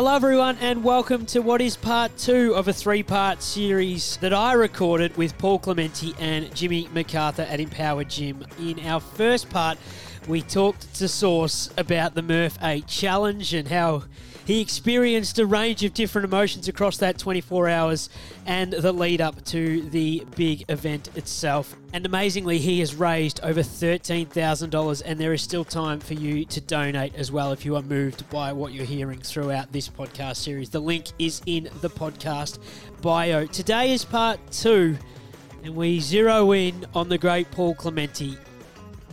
Hello, everyone, and welcome to what is part two of a three part series that I recorded with Paul Clemente and Jimmy McArthur at Empower Gym. In our first part, we talked to Sauce about the Murph 8 challenge and how he experienced a range of different emotions across that 24 hours and the lead up to the big event itself. And amazingly, he has raised over $13,000, and there is still time for you to donate as well if you are moved by what you're hearing throughout this podcast series. The link is in the podcast bio. Today is part two, and we zero in on the great Paul Clemente.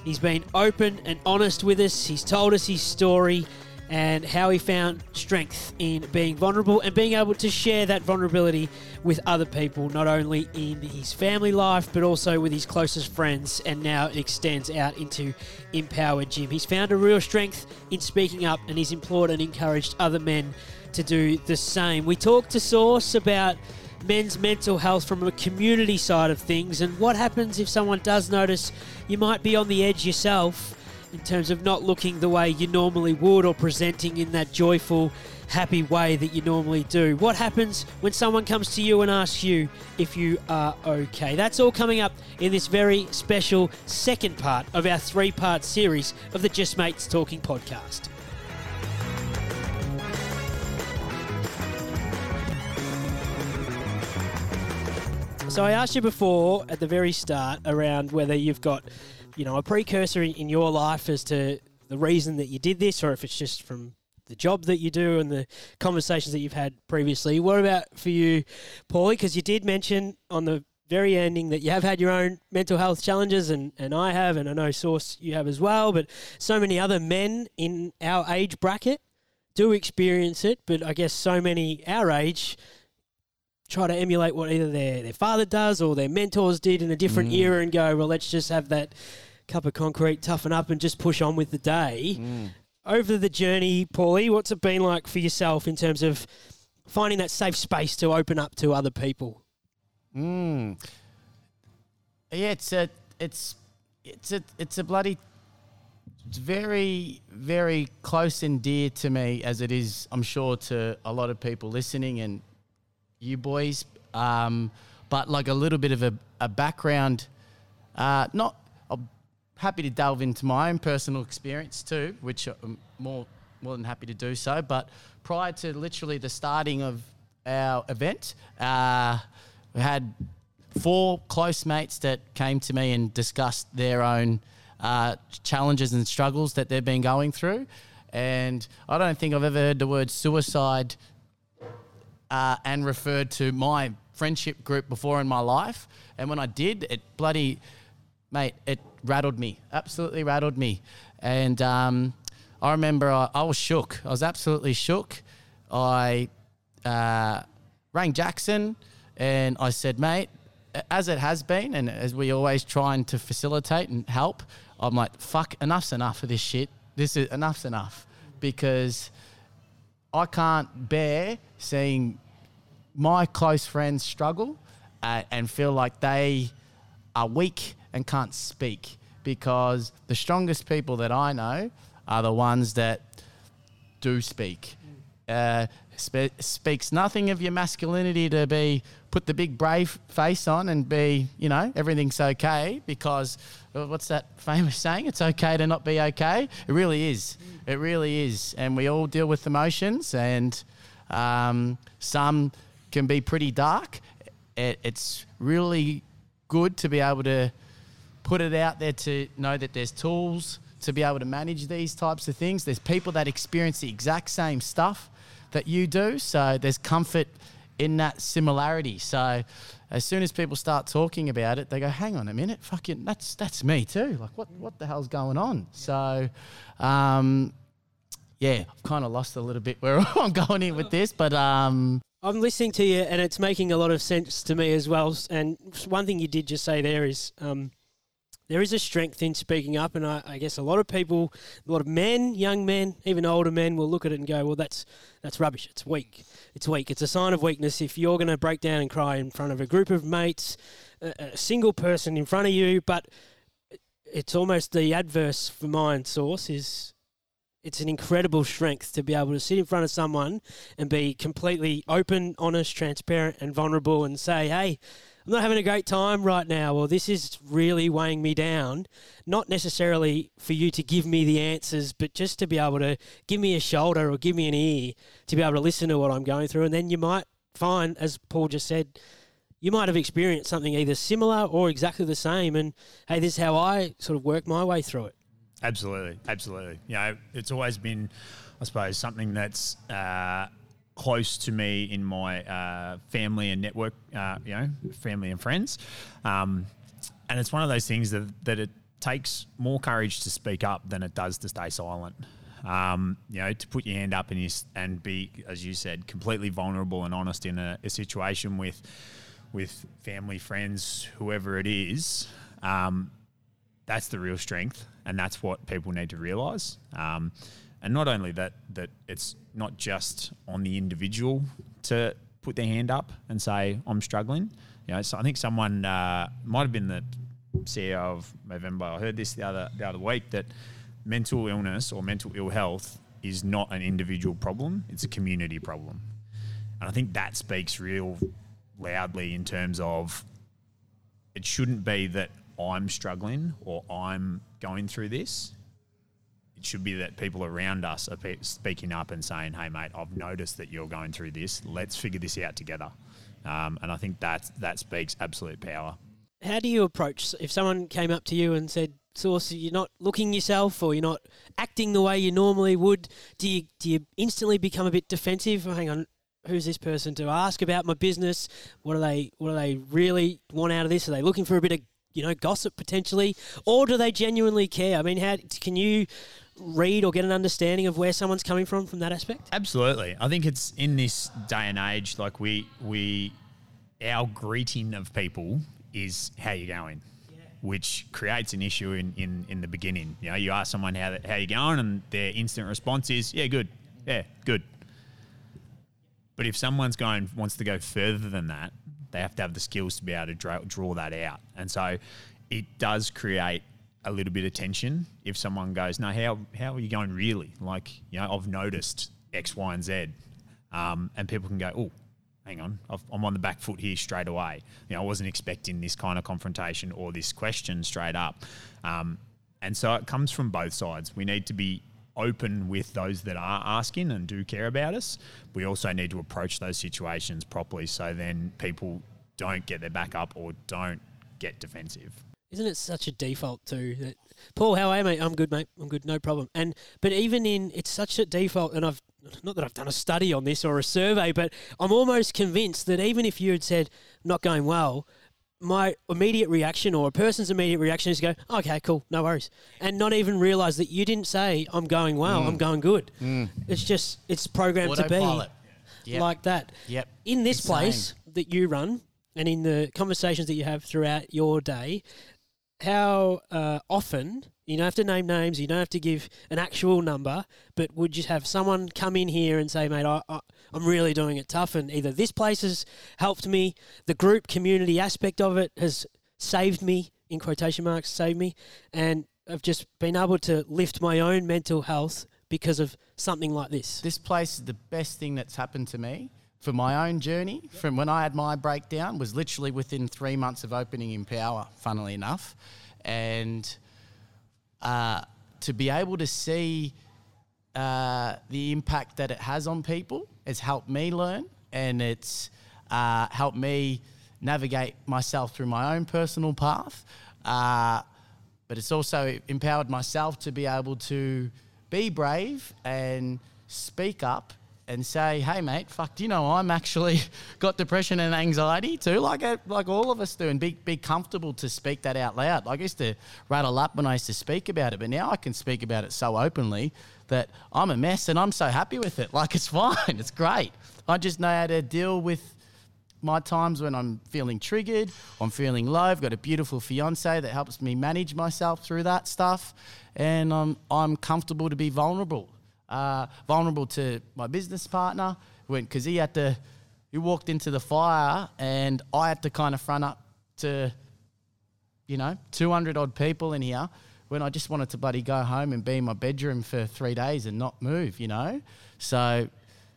He's been open and honest with us, he's told us his story and how he found strength in being vulnerable and being able to share that vulnerability with other people, not only in his family life, but also with his closest friends, and now it extends out into Empower Gym. He's found a real strength in speaking up, and he's implored and encouraged other men to do the same. We talked to Sauce about men's mental health from a community side of things and what happens if someone does notice you might be on the edge yourself in terms of not looking the way you normally would or presenting in that joyful, happy way that you normally do. What happens when someone comes to you and asks you if you are okay? That's all coming up in this very special second part of our three part series of the Just Mates Talking podcast. So I asked you before at the very start around whether you've got you know, a precursor in, your life as to the reason that you did this, or if it's just from the job that you do and the conversations that you've had previously. What about for you, Paulie? Because you did mention on the very ending that you have had your own mental health challenges, and, and I have, and I know Sauce you have as well, but so many other men in our age bracket do experience it, but I guess so many our age try to emulate what either their, their father does or their mentors did in a different mm. era and go, well, let's just have that cup of concrete, toughen up, and just push on with the day. Mm. Over the journey, Paulie, what's it been like for yourself in terms of finding that safe space to open up to other people? Mm. Yeah, it's a, it's, it's a, it's a bloody, it's very, very close and dear to me as it is, I'm sure, to a lot of people listening and you boys. Um, but like a little bit of a, a background, uh, not happy to delve into my own personal experience too, which I'm more more than happy to do so. But prior to literally the starting of our event, uh, we had four close mates that came to me and discussed their own uh, challenges and struggles that they've been going through. And I don't think I've ever heard the word suicide uh, and referred to my friendship group before in my life. And when I did, it bloody, mate, it rattled me, absolutely rattled me. And um, I remember I, I, was shook. I was absolutely shook. I uh, rang Jackson and I said, mate, as it has been, and as we always trying to facilitate and help, I'm like, fuck, enough's enough of this shit. This is enough's enough because I can't bear seeing my close friends struggle uh, and feel like they are weak and can't speak because the strongest people that I know are the ones that do speak. Uh, spe- speaks nothing of your masculinity to be put the big brave face on and be, you know, everything's okay because uh, what's that famous saying? It's okay to not be okay. It really is. It really is. And we all deal with emotions, and um, some can be pretty dark. It, it's really good to be able to put it out there to know that there's tools to be able to manage these types of things. There's people that experience the exact same stuff that you do, so there's comfort in that similarity. So as soon as people start talking about it, they go, "Hang on a minute, fucking that's that's me too." Like what what the hell's going on? So um, yeah, I've kind of lost a little bit where I'm going in with this, but um, I'm listening to you, and it's making a lot of sense to me as well. And one thing you did just say there is um, there is a strength in speaking up, and I, I, guess a lot of people, a lot of men, young men, even older men, will look at it and go, "Well, that's that's rubbish. It's weak. It's weak. It's a sign of weakness if you're going to break down and cry in front of a group of mates, a, a single person in front of you." But it's almost the adverse for mine Sauce is it's an incredible strength to be able to sit in front of someone and be completely open, honest, transparent, and vulnerable and say, hey, I'm not having a great time right now, or this is really weighing me down. Not necessarily for you to give me the answers, but just to be able to give me a shoulder or give me an ear to be able to listen to what I'm going through. And then you might find, as Paul just said, you might have experienced something either similar or exactly the same. And hey, this is how I sort of work my way through it. Absolutely, absolutely. You know, it's always been, I suppose, something that's uh, close to me in my uh, family and network, uh, you know, family and friends. Um, and it's one of those things that, that it takes more courage to speak up than it does to stay silent. Um, you know, to put your hand up and, you, and be, as you said, completely vulnerable and honest in a, a situation with with family, friends, whoever it is. Um, that's the real strength, and that's what people need to realise. Um, and not only that, that it's not just on the individual to put their hand up and say, I'm struggling. You know, so I think someone uh, might have been the CEO of Movember. I heard this the other the other week that mental illness or mental ill health is not an individual problem; it's a community problem. And I think that speaks real loudly in terms of it shouldn't be that I'm struggling or I'm going through this it should be that people around us are speaking up and saying, "Hey, mate, I've noticed that you're going through this. Let's figure this out together." Um, and I think that that speaks absolute power. How do you approach if someone came up to you and said, "Sauce, you're not looking yourself, or you're not acting the way you normally would"? Do you do you instantly become a bit defensive? Oh, hang on, who's this person to ask about my business? What do they what do they really want out of this? Are they looking for a bit of you know gossip potentially, or do they genuinely care? I mean, how can you read or get an understanding of where someone's coming from from that aspect? Absolutely. I think it's in this day and age, like we we our greeting of people is how you going. Which creates an issue in, in, in the beginning. You know, you ask someone how how you going, and their instant response is, "Yeah, good. Yeah, good." But if someone's going wants to go further than that, they have to have the skills to be able to draw, draw that out. And so, it does create a little bit of tension if someone goes, "No, how how are you going really?" Like, you know, I've noticed X, Y, and Z, um, and people can go, "Oh, hang on, i am on the back foot here straight away." You know, I wasn't expecting this kind of confrontation or this question straight up, um, and so it comes from both sides. We need to be open with those that are asking and do care about us. We also need to approach those situations properly, so then people don't get their back up or don't get defensive. Isn't it such a default too that Paul, how are you, mate? I'm good, mate. I'm good, no problem. And but even in it's such a default, and I've not that I've done a study on this or a survey, but I'm almost convinced that even if you had said not going well, my immediate reaction or a person's immediate reaction is to go, okay, cool, no worries, and not even realise that you didn't say I'm going well, mm. I'm going good. Mm. It's just it's programmed to be yep. like that. Yep. In this Insane. place that you run, and in the conversations that you have throughout your day, how uh, often you don't have to name names, you don't have to give an actual number, but would you have someone come in here and say, "Mate, I, I, I'm really doing it tough," and either this place has helped me, the group community aspect of it has saved me in quotation marks, saved me, and I've just been able to lift my own mental health because of something like this. This place is the best thing that's happened to me for my own journey from when I had my breakdown was literally within three months of opening Empower, funnily enough. And uh, to be able to see uh, the impact that it has on people has helped me learn and it's uh, helped me navigate myself through my own personal path. Uh, but it's also empowered myself to be able to be brave and speak up and say, "Hey, mate, fuck, do you know I'm actually got depression and anxiety too, like uh, like all of us do?" And be be comfortable to speak that out loud. Like I used to rattle up when I used to speak about it, but now I can speak about it so openly that I'm a mess and I'm so happy with it. Like it's fine, it's great. I just know how to deal with my times when I'm feeling triggered, I'm feeling low. I've got a beautiful fiance that helps me manage myself through that stuff, and I'm I'm comfortable to be vulnerable uh, vulnerable to my business partner because he had to, he walked into the fire and I had to kind of front up to, you know, 200 odd people in here when I just wanted to bloody go home and be in my bedroom for three days and not move, you know? So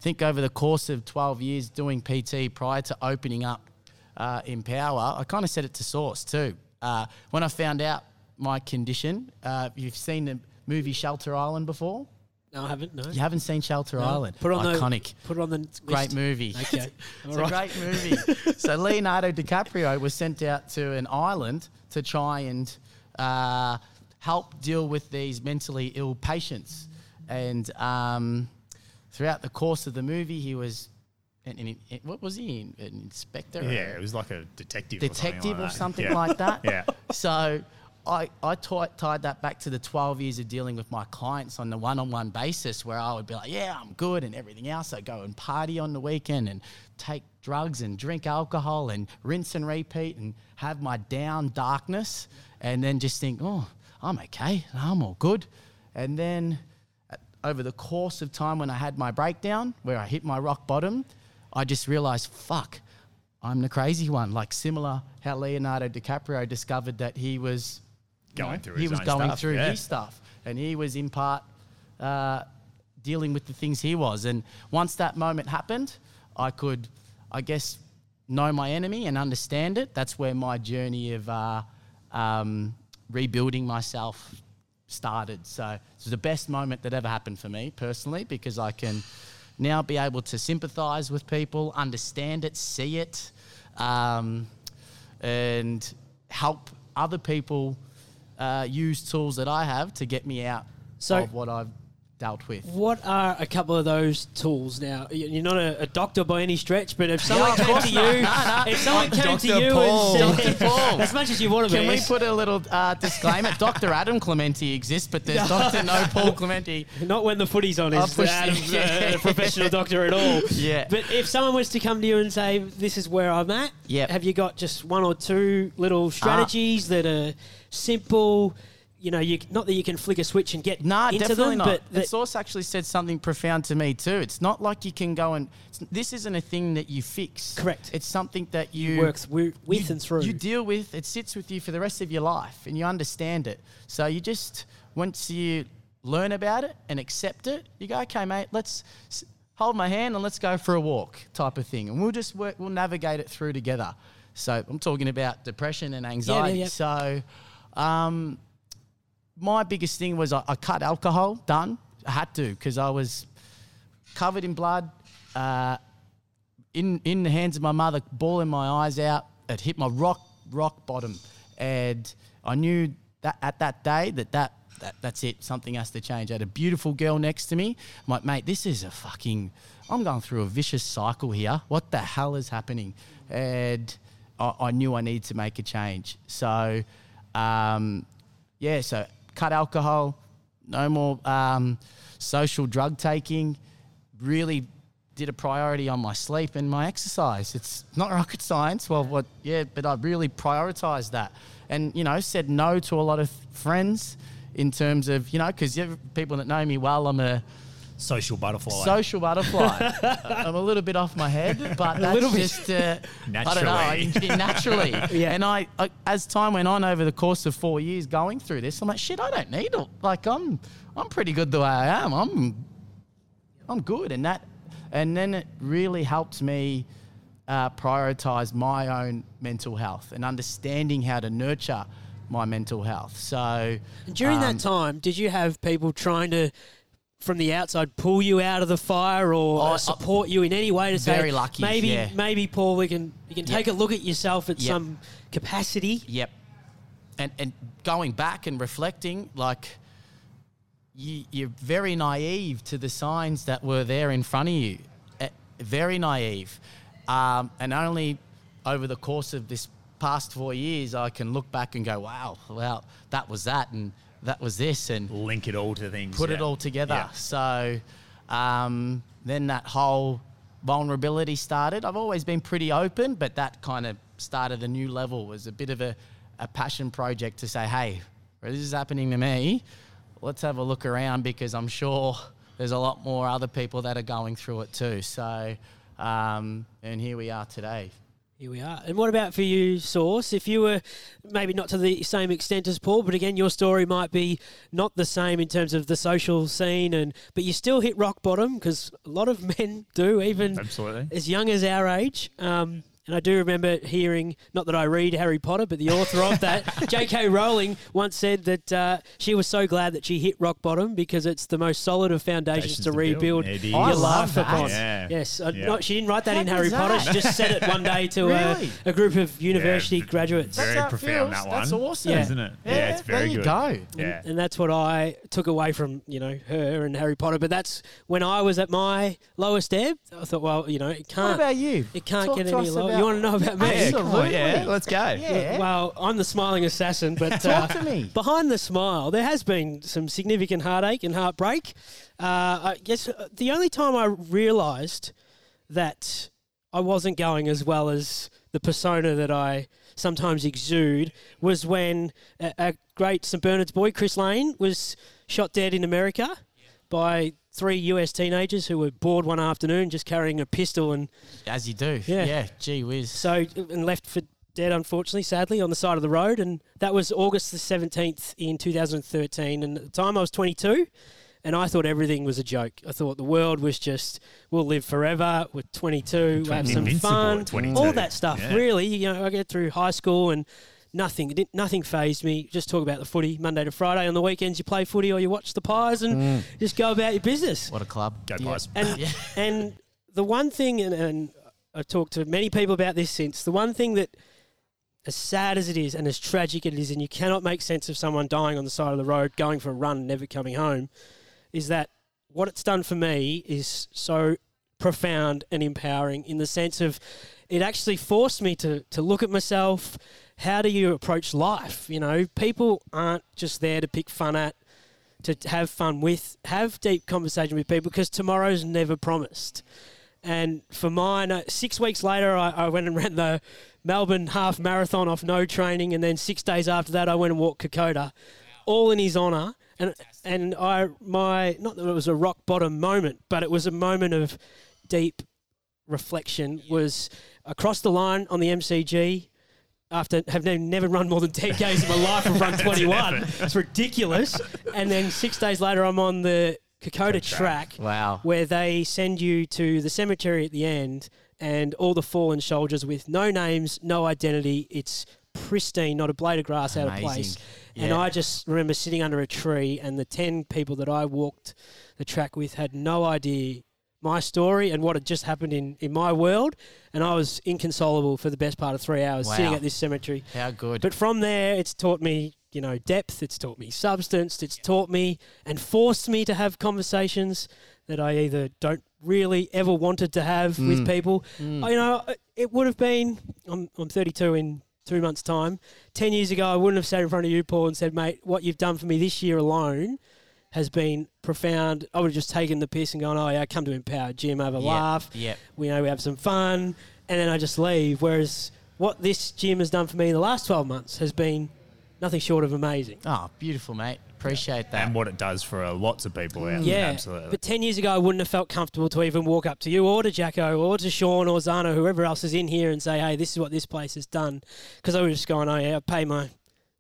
think over the course of 12 years doing PT prior to opening up uh, Empower, I kind of set it to Sauce too. Uh, when I found out my condition, uh, you've seen the movie Shelter Island before? No, I haven't. No. You haven't seen Shelter No. Island? Put on Iconic. The, put it on the Great movie. Okay. it's All a great movie. so Leonardo DiCaprio was sent out to an island to try and uh, help deal with these mentally ill patients. And um, throughout the course of the movie, he was, an, an, an- what was he? An inspector? Yeah, it was like a detective. detective or or something something like that. like that. Yeah. So I, I ti- tied that back to the 12 years of dealing with my clients on the one on one basis where I would be like, yeah, I'm good and everything else. I go and party on the weekend and take drugs and drink alcohol and rinse and repeat and have my down darkness and then just think, oh, I'm okay. I'm all good. And then over the course of time when I had my breakdown, where I hit my rock bottom, I just realized, fuck, I'm the crazy one. Like similar how Leonardo DiCaprio discovered that he was Going through he was going stuff, through yeah. his stuff, and he was in part uh, dealing with the things he was. And once that moment happened, I could, I guess, know my enemy and understand it. That's where my journey of uh, um, rebuilding myself started. So it was the best moment that ever happened for me personally because I can now be able to sympathize with people, understand it, see it, um, and help other people uh, use tools that I have to get me out So- of what I've dealt with. What are a couple of those tools now? You're not a, a doctor by any stretch, but if someone of came to you, No, no. if someone came to you Paul. and said, Dr. Paul. as much as you want to Can we put a little uh, disclaimer? Dr. Adam Clemente exists, but there's Dr. No Paul Clemente. not when the footy's on, I'll is push Adam's the- a professional doctor at all. Yeah. But if someone was to come to you and say, "This is where I'm at," Yep. have you got just one or two little strategies that are simple? You know, you not that you can flick a switch and get Nah, into definitely them, not. but The Sauce actually said something profound to me too. It's not like you can go and this isn't a thing that you fix. Correct. It's something that you works wi- with you- and through. You deal with. It sits with you for the rest of your life, and you understand it. So you just once you learn about it and accept it, you go, okay, mate, let's hold my hand and let's go for a walk, type of thing, and we'll just work. We'll navigate it through together. So I'm talking about depression and anxiety. yeah. So. Um, my biggest thing was I, I cut alcohol. Done. I had to because I was covered in blood, uh, in in the hands of my mother, bawling my eyes out. It hit my rock rock bottom, and I knew that at that day that that. That, that's it. Something has to change. I had a beautiful girl next to me. I'm like, mate, this is a fucking. I'm going through a vicious cycle here. What the hell is happening? And I, I knew I needed to make a change. So, um, yeah, so cut alcohol, no more um, social drug taking, really did a priority on my sleep and my exercise. It's not rocket science. Well, what, yeah, but I really prioritized that. And, you know, said no to a lot of friends in terms of, you know, because people that know me well, I'm a Social butterfly. social butterfly. I'm a little bit off my head, but that's little bit. just uh, I don't know, Naturally. Yeah. And I, I, as time went on over the course of four years going through this, I'm like, shit, I don't need it. Like I'm, I'm pretty good the way I am. I'm, I'm good, and that, and then it really helped me uh, prioritize my own mental health and understanding how to nurture my mental health. So During um, that time, did you have people trying to, from the outside, pull you out of the fire or Oh, uh, I- support you in any way to say, Very lucky, maybe, yeah. maybe Paul, we can you can take a look at yourself at Yep. some capacity. Yep. And and going back and reflecting, like you, you're very naive to the signs that were there in front of you. Eh, Very naive. Um, and only over the course of this past four years, I can look back and go, wow, well, that was that, and that was this, and Link it all to things. put it all together. Yeah. So um, then that whole vulnerability started. I've always been pretty open, but that kind of started a new level. It was a bit of a, a passion project to say, hey, this is happening to me. Let's have a look around because I'm sure there's a lot more other people that are going through it too. So, um, and here we are today. Here we are. And what about for you, Sauce? If you were maybe not to the same extent as Paul, but again, your story might be not the same in terms of the social scene, and but you still hit rock bottom because a lot of men do, even Absolutely. as young as our age. Um, and I do remember hearing, not that I read Harry Potter, but the author of that, J.K. Rowling, once said that uh, she was so glad that she hit rock bottom because it's the most solid of foundations Foundations to to rebuild It your. I love life upon. Yeah. Yes, uh, Yeah. not, she didn't write that How in Harry good's Potter. She just said it one day to Really? a, a group of university v- graduates. Very That's how it profound, feels. that one. That's awesome. Yeah. Isn't it? Yeah, it's very there you good. go. Yeah. And that's what I took away from, you know, her and Harry Potter. But that's when I was at my lowest ebb. I thought, well, you know, it can't. What about you? It can't Talk get any lower. About- You want to know about me? Yeah, yeah, let's go. Yeah. Well, I'm the smiling assassin, but uh, Talk to me. behind the smile, there has been some significant heartache and heartbreak. Uh, I guess uh, the only time I realised that I wasn't going as well as the persona that I sometimes exude was when a, a great St Bernard's boy, Chris Lane, was shot dead in America by three US teenagers who were bored one afternoon just carrying a pistol and As you do. Yeah. Yeah. Gee whiz. so and left for dead, unfortunately, sadly, on the side of the road. And that was August the seventeenth in two thousand and thirteen. And at the time, I was twenty two, and I thought everything was a joke. I thought the world was just we'll live forever. We're twenty two, we'll have some fun, all that stuff. Yeah. Really, you know, I get through high school and. Nothing, didn't, nothing phased me. Just talk about the footy Monday to Friday. On the weekends, you play footy or you watch the Pies and mm. just go about your business. What a club. Go Yeah. Pies. And Yeah. and the one thing, and, and I've talked to many people about this since, the one thing that, as sad as it is and as tragic it is, and you cannot make sense of someone dying on the side of the road, going for a run, and never coming home, is that what it's done for me is so profound and empowering in the sense of it actually forced me to, to look at myself. How do you approach life? You know, people aren't just there to pick fun at, to have fun with, have deep conversation with people because tomorrow's never promised. And for mine, uh, six weeks later, I, I went and ran the Melbourne half marathon off no training, and then six days after that, I went and walked Kokoda, all in his honour. And and I my not that it was a rock bottom moment, but it was a moment of deep reflection. Was across the line on the MCG. After having never run more than 10 Ks in my life, I've run 21. It's ridiculous. And then six days later, I'm on the Kokoda track Wow. where they send you to the cemetery at the end and all the fallen soldiers with no names, no identity. It's pristine, not a blade of grass out of place. Amazing. And I just remember sitting under a tree, and the 10 people that I walked the track with had no idea my story and what had just happened in, in my world. And I was inconsolable for the best part of three hours sitting at this cemetery. How good. But from there, it's taught me, you know, depth. It's taught me substance. It's taught me and forced me to have conversations that I either don't really ever wanted to have with people. Mm. I- You know, it would have been. I'm I'm 32 in two months' time. Ten years ago, I wouldn't have sat in front of you, Paul, and said, "Mate, what you've done for me this year alone." Has been profound. I would have just taken the piss and gone, "Oh yeah, come to Empower Gym, have a Yep, laugh, Yep. we know we have some fun, and then I just leave. Whereas what this gym has done for me in the last 12 months has been nothing short of amazing. Oh, beautiful, mate. Appreciate that. and what it does for uh, lots of people out Yeah, there. Absolutely. But 10 years ago, I wouldn't have felt comfortable to even walk up to you or to Jacko or to Sean or Zano, whoever else is in here, and say, hey, this is what this place has done. Because I would have just gone, oh, yeah, I pay my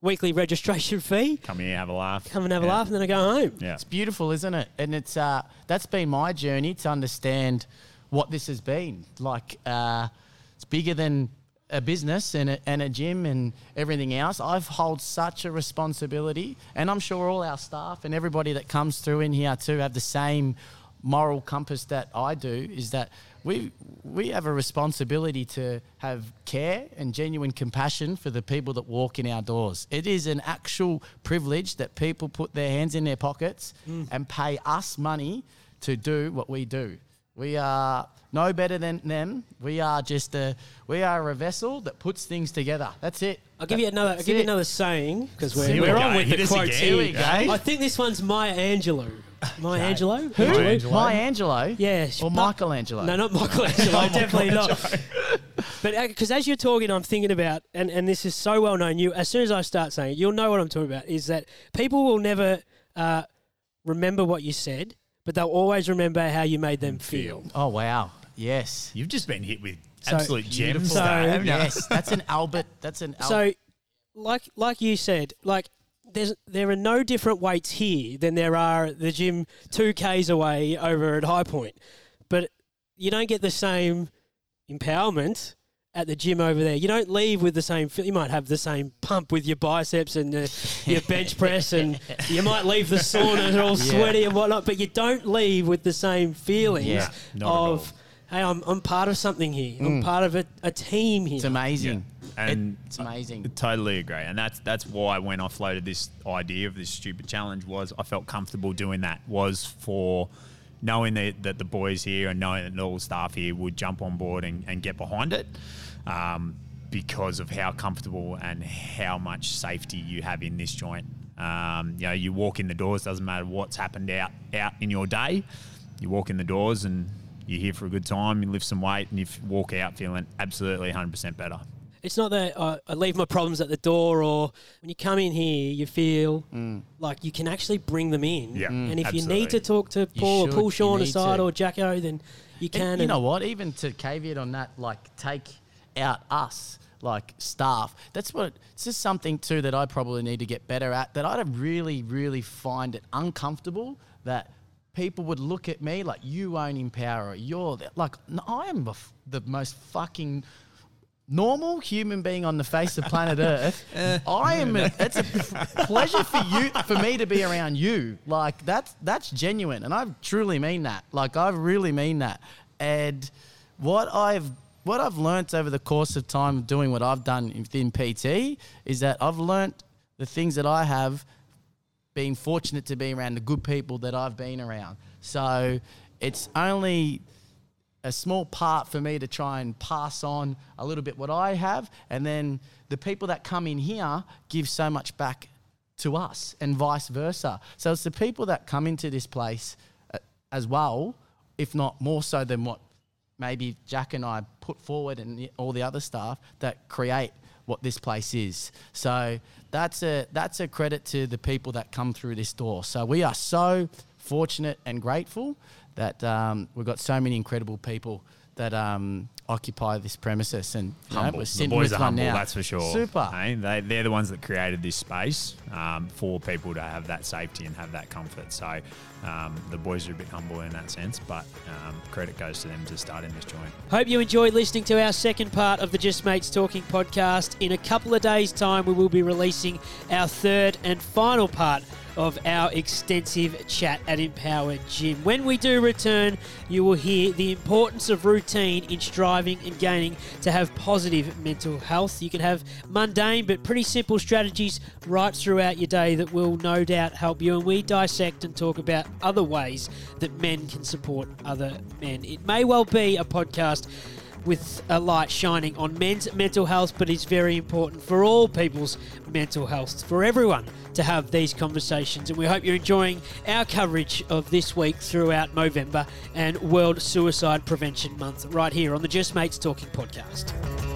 weekly registration fee, Come here, have a laugh. come and have a laugh, and then I go home. Yeah. It's beautiful, isn't it? And it's uh, that's been my journey to understand what this has been. Like uh, it's bigger than a business and a, and a gym and everything else. I've hold such a responsibility, and I'm sure all our staff and everybody that comes through in here too have the same moral compass that I do. Is that we we have a responsibility to have care and genuine compassion for the people that walk in our doors. It is an actual privilege that people put their hands in their pockets mm. and pay us money to do what we do. We are no better than them. We are just a we are a vessel that puts things together. That's it. I'll give you another. I'll That's give you another saying because we're, Here we we're on with Hit the us quotes here. Here we go. I think this one's Maya Angelou. Maya Angelou? Who? Maya Angelou. Maya Angelou. Yeah, Or but- Michelangelo. No, not Michelangelo. definitely not. But because as you're talking, I'm thinking about, and, and this is so well known. You, as soon as I start saying it, you'll know what I'm talking about. Is that people will never uh, remember what you said, but they'll always remember how you made them feel. Oh wow. Yes. You've just been hit with So- Absolute gems. Beautiful. So- Dave. yes, that's an Albert. That's an Albert. So, like like you said, like there's there are no different weights here than there are at the gym two k's away over at High Point, but you don't get the same empowerment at the gym over there. You don't leave with the same. You might have the same pump with your biceps and uh, your bench press, and you might leave the sauna all Yeah. sweaty and whatnot, but you don't leave with the same feelings Yeah, not at all. of. Hey, I'm, I'm part of something here. I'm part of a, a team here. it's amazing. And it's amazing. I totally agree, and that's that's why when I floated this idea of this stupid challenge was I felt comfortable doing that was for knowing that, that the boys here and knowing that all the staff here would jump on board and, and get behind it um, because of how comfortable and how much safety you have in this joint. Um, you know, you walk in the doors, doesn't matter what's happened out out in your day. You walk in the doors and you're here for a good time. You lift some weight and you walk out feeling absolutely 100% better. It's not that uh, I leave my problems at the door, or when you come in here, you feel like you can actually bring them in. Yeah, Mm. and if you need to talk to Paul or should, pull you Sean aside to. or Jacko, then you can. And you know what? Even to caveat on that, like take out us, like staff. That's what. It's just something too that I probably need to get better at. That I really, really find it uncomfortable that people would look at me like you own Empower. You're the-" like I am the, f- the most fucking normal human being on the face of planet Earth. I am. A, it's a pleasure for you, for me to be around you. Like that's that's genuine, and I truly mean that. Like I really mean that. And what I've what I've learnt over the course of time doing what I've done within PT is that I've learnt the things that I have being fortunate to be around the good people that I've been around. So it's only a small part for me to try and pass on a little bit what I have, and then the people that come in here give so much back to us, and vice versa. So it's the people that come into this place uh, as well, if not more so than what maybe Jack and I put forward, and all the other staff that create what this place is. So that's a that's a credit to the people that come through this door. So we are so fortunate and grateful that um, we've got so many incredible people that um, occupy this premises, and you know, humble. we're The boys with are one humble, now. that's for sure. Super. Hey, they, they're the ones that created this space um, for people to have that safety and have that comfort. So um, the boys are a bit humble in that sense, but um, credit goes to them to start in this joint. Hope you enjoyed listening to our second part of the Just Mates Talking podcast. In a couple of days' time, we will be releasing our third and final part of our extensive chat at Empower Gym. When we do return, you will hear the importance of routine in striving and gaining to have positive mental health. You can have mundane but pretty simple strategies right throughout your day that will no doubt help you. And we dissect and talk about other ways that men can support other men. It may well be a podcast with a light shining on men's mental health, but it's very important for all people's mental health, for everyone to have these conversations. And we hope you're enjoying our coverage of this week throughout November and World Suicide Prevention Month right here on the Just Mates Talking podcast.